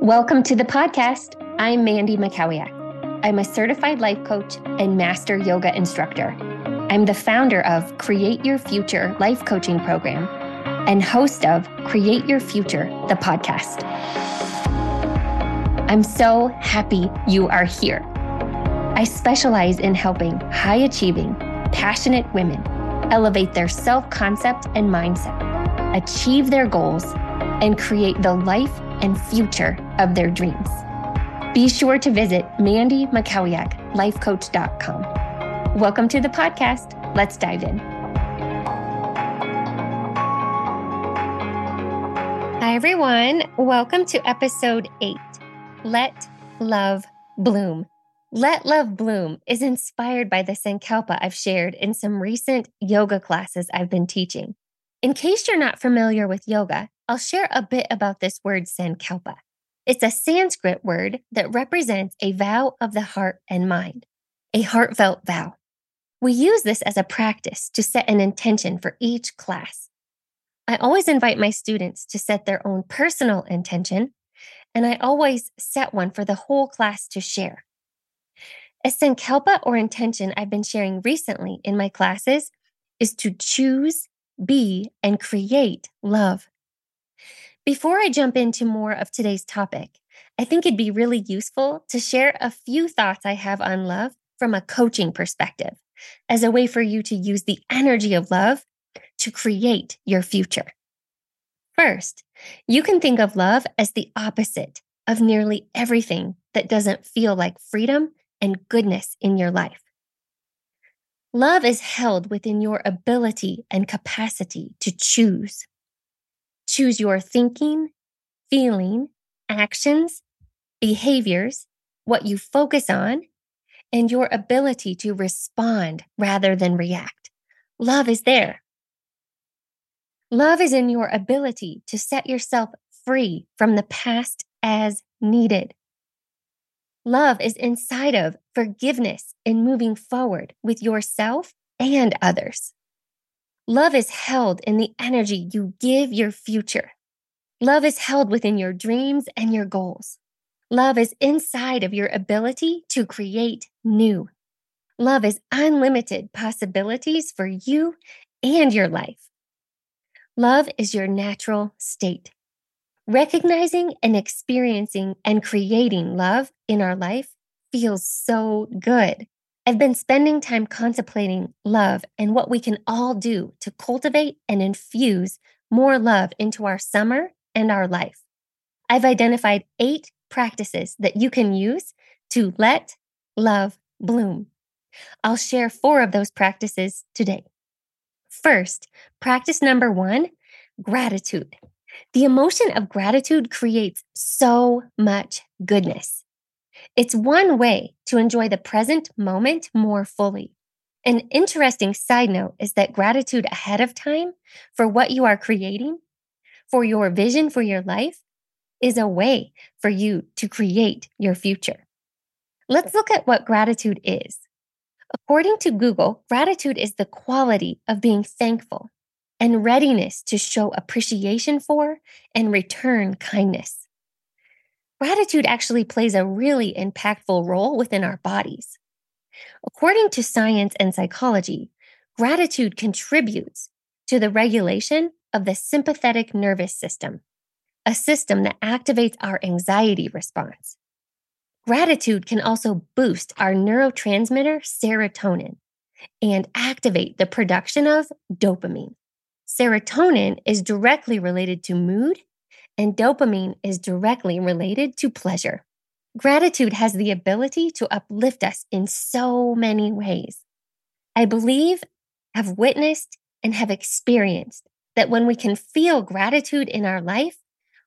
Welcome to the podcast. I'm Mandy Mackowiak. I'm a certified life coach and master yoga instructor. I'm the founder of Create Your Future Life Coaching Program and host of Create Your Future, the podcast. I'm so happy you are here. I specialize in helping high achieving, passionate women elevate their self concept and mindset, achieve their goals, and create the life and future of their dreams. Be sure to visit mandymackowiaklifecoach.com. Welcome to the podcast. Let's dive in. Hi, everyone. Welcome to episode eight Let Love Bloom. Let Love Bloom is inspired by the Sankalpa I've shared in some recent yoga classes I've been teaching. In case you're not familiar with yoga, I'll share a bit about this word Sankalpa. It's a Sanskrit word that represents a vow of the heart and mind, a heartfelt vow. We use this as a practice to set an intention for each class. I always invite my students to set their own personal intention, and I always set one for the whole class to share. A sankalpa or intention I've been sharing recently in my classes is to choose, be, and create love. Before I jump into more of today's topic, I think it'd be really useful to share a few thoughts I have on love from a coaching perspective as a way for you to use the energy of love to create your future. First, you can think of love as the opposite of nearly everything that doesn't feel like freedom and goodness in your life. Love is held within your ability and capacity to choose. Choose your thinking, feeling, actions, behaviors, what you focus on, and your ability to respond rather than react. Love is there. Love is in your ability to set yourself free from the past as needed. Love is inside of forgiveness in moving forward with yourself and others. Love is held in the energy you give your future. Love is held within your dreams and your goals. Love is inside of your ability to create new. Love is unlimited possibilities for you and your life. Love is your natural state. Recognizing and experiencing and creating love in our life feels so good. I've been spending time contemplating love and what we can all do to cultivate and infuse more love into our summer and our life. I've identified eight practices that you can use to let love bloom. I'll share four of those practices today. First, practice number one gratitude. The emotion of gratitude creates so much goodness. It's one way to enjoy the present moment more fully. An interesting side note is that gratitude ahead of time for what you are creating, for your vision for your life, is a way for you to create your future. Let's look at what gratitude is. According to Google, gratitude is the quality of being thankful and readiness to show appreciation for and return kindness gratitude actually plays a really impactful role within our bodies. According to science and psychology, gratitude contributes to the regulation of the sympathetic nervous system, a system that activates our anxiety response. Gratitude can also boost our neurotransmitter serotonin and activate the production of dopamine. Serotonin is directly related to mood and dopamine is directly related to pleasure. Gratitude has the ability to uplift us in so many ways. I believe, have witnessed, and have experienced that when we can feel gratitude in our life,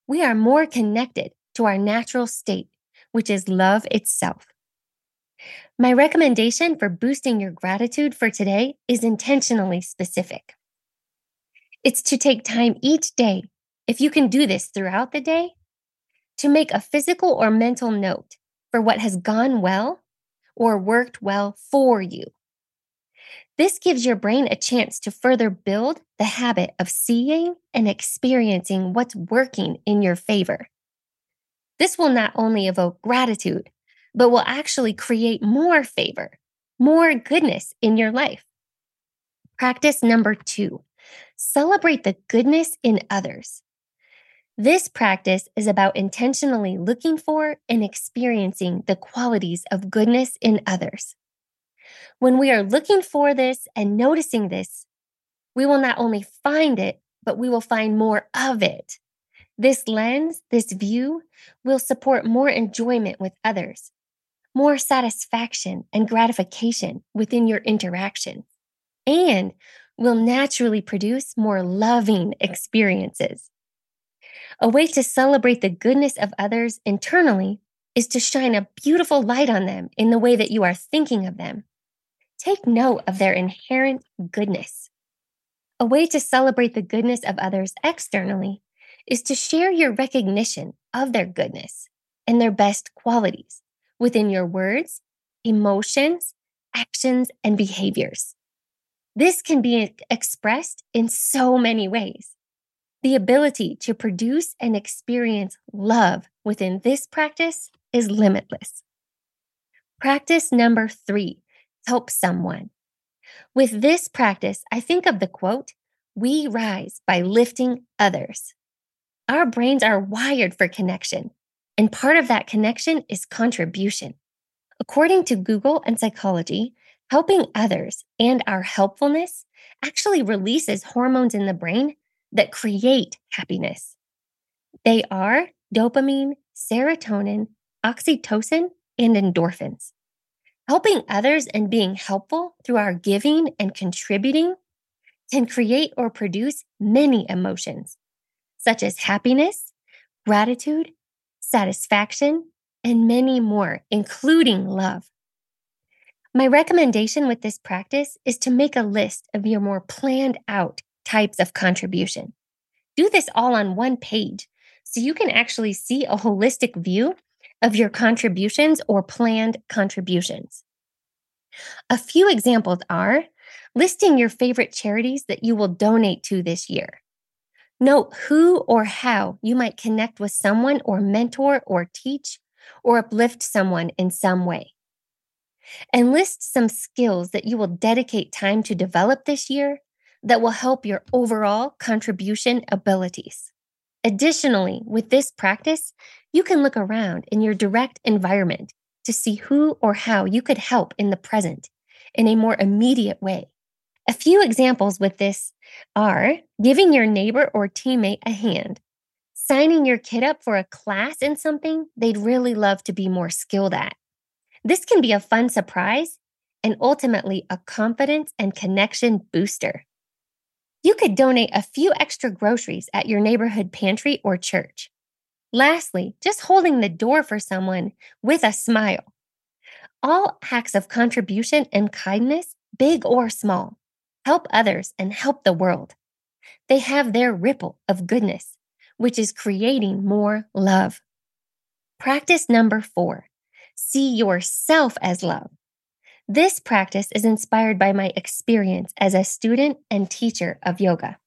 we are more connected to our natural state, which is love itself. My recommendation for boosting your gratitude for today is intentionally specific. It's to take time each day if you can do this throughout the day, to make a physical or mental note for what has gone well or worked well for you. This gives your brain a chance to further build the habit of seeing and experiencing what's working in your favor. This will not only evoke gratitude, but will actually create more favor, more goodness in your life. Practice number two celebrate the goodness in others. This practice is about intentionally looking for and experiencing the qualities of goodness in others. When we are looking for this and noticing this, we will not only find it, but we will find more of it. This lens, this view, will support more enjoyment with others, more satisfaction and gratification within your interaction, and will naturally produce more loving experiences. A way to celebrate the goodness of others internally is to shine a beautiful light on them in the way that you are thinking of them. Take note of their inherent goodness. A way to celebrate the goodness of others externally is to share your recognition of their goodness and their best qualities within your words, emotions, actions, and behaviors. This can be expressed in so many ways. The ability to produce and experience love within this practice is limitless. Practice number three help someone. With this practice, I think of the quote, We rise by lifting others. Our brains are wired for connection, and part of that connection is contribution. According to Google and psychology, helping others and our helpfulness actually releases hormones in the brain that create happiness. They are dopamine, serotonin, oxytocin, and endorphins. Helping others and being helpful through our giving and contributing can create or produce many emotions, such as happiness, gratitude, satisfaction, and many more, including love. My recommendation with this practice is to make a list of your more planned out types of contribution. Do this all on one page so you can actually see a holistic view of your contributions or planned contributions. A few examples are listing your favorite charities that you will donate to this year. Note who or how you might connect with someone or mentor or teach or uplift someone in some way. And list some skills that you will dedicate time to develop this year that will help your overall contribution abilities. Additionally, with this practice, you can look around in your direct environment to see who or how you could help in the present in a more immediate way. A few examples with this are giving your neighbor or teammate a hand, signing your kid up for a class in something they'd really love to be more skilled at. This can be a fun surprise and ultimately a confidence and connection booster. You could donate a few extra groceries at your neighborhood pantry or church. Lastly, just holding the door for someone with a smile. All acts of contribution and kindness, big or small, help others and help the world. They have their ripple of goodness, which is creating more love. Practice number four see yourself as love. This practice is inspired by my experience as a student and teacher of yoga.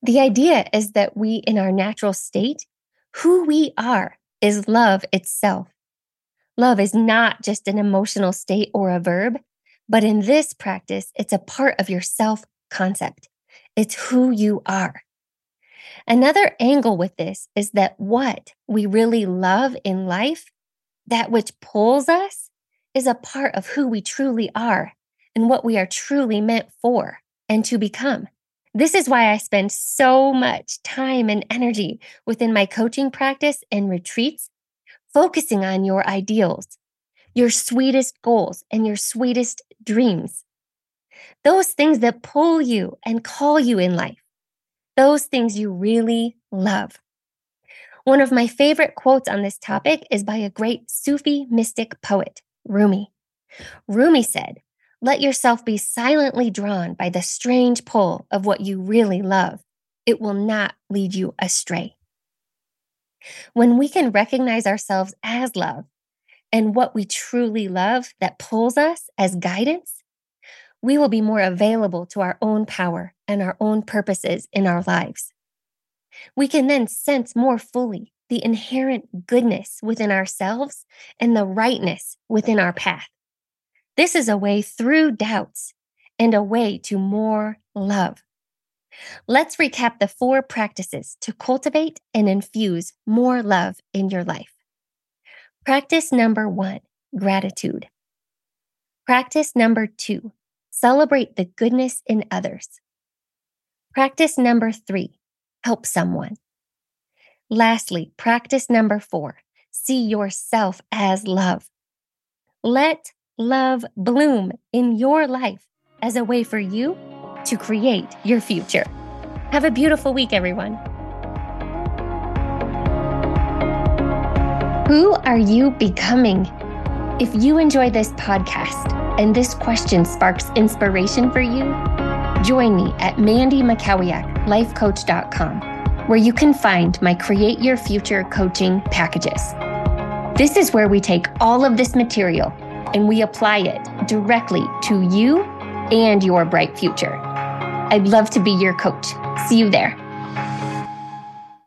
The idea is that we, in our natural state, who we are is love itself. Love is not just an emotional state or a verb, but in this practice, it's a part of your self concept. It's who you are. Another angle with this is that what we really love in life, that which pulls us, is a part of who we truly are and what we are truly meant for and to become. This is why I spend so much time and energy within my coaching practice and retreats, focusing on your ideals, your sweetest goals, and your sweetest dreams. Those things that pull you and call you in life, those things you really love. One of my favorite quotes on this topic is by a great Sufi mystic poet, Rumi. Rumi said, Let yourself be silently drawn by the strange pull of what you really love. It will not lead you astray. When we can recognize ourselves as love and what we truly love that pulls us as guidance, we will be more available to our own power and our own purposes in our lives. We can then sense more fully the inherent goodness within ourselves and the rightness within our path. This is a way through doubts and a way to more love. Let's recap the four practices to cultivate and infuse more love in your life. Practice number one gratitude. Practice number two celebrate the goodness in others. Practice number three help someone. Lastly, practice number four see yourself as love. Let love bloom in your life as a way for you to create your future. Have a beautiful week, everyone. Who are you becoming? If you enjoy this podcast and this question sparks inspiration for you, join me at mandymackowiaklifecoach.com, where you can find my Create Your Future coaching packages. This is where we take all of this material and we apply it directly to you and your bright future. I'd love to be your coach. See you there.